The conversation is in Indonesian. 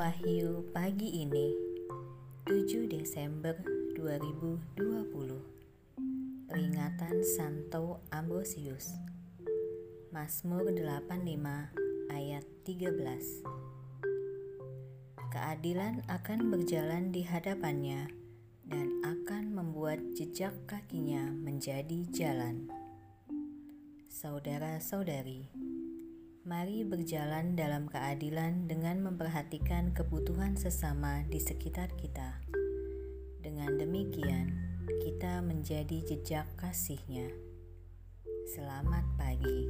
Wahyu pagi ini 7 Desember 2020 Peringatan Santo Ambrosius. Mazmur 85 ayat 13 Keadilan akan berjalan di hadapannya dan akan membuat jejak kakinya menjadi jalan. Saudara-saudari, Mari berjalan dalam keadilan dengan memperhatikan kebutuhan sesama di sekitar kita. Dengan demikian, kita menjadi jejak kasihnya. Selamat pagi.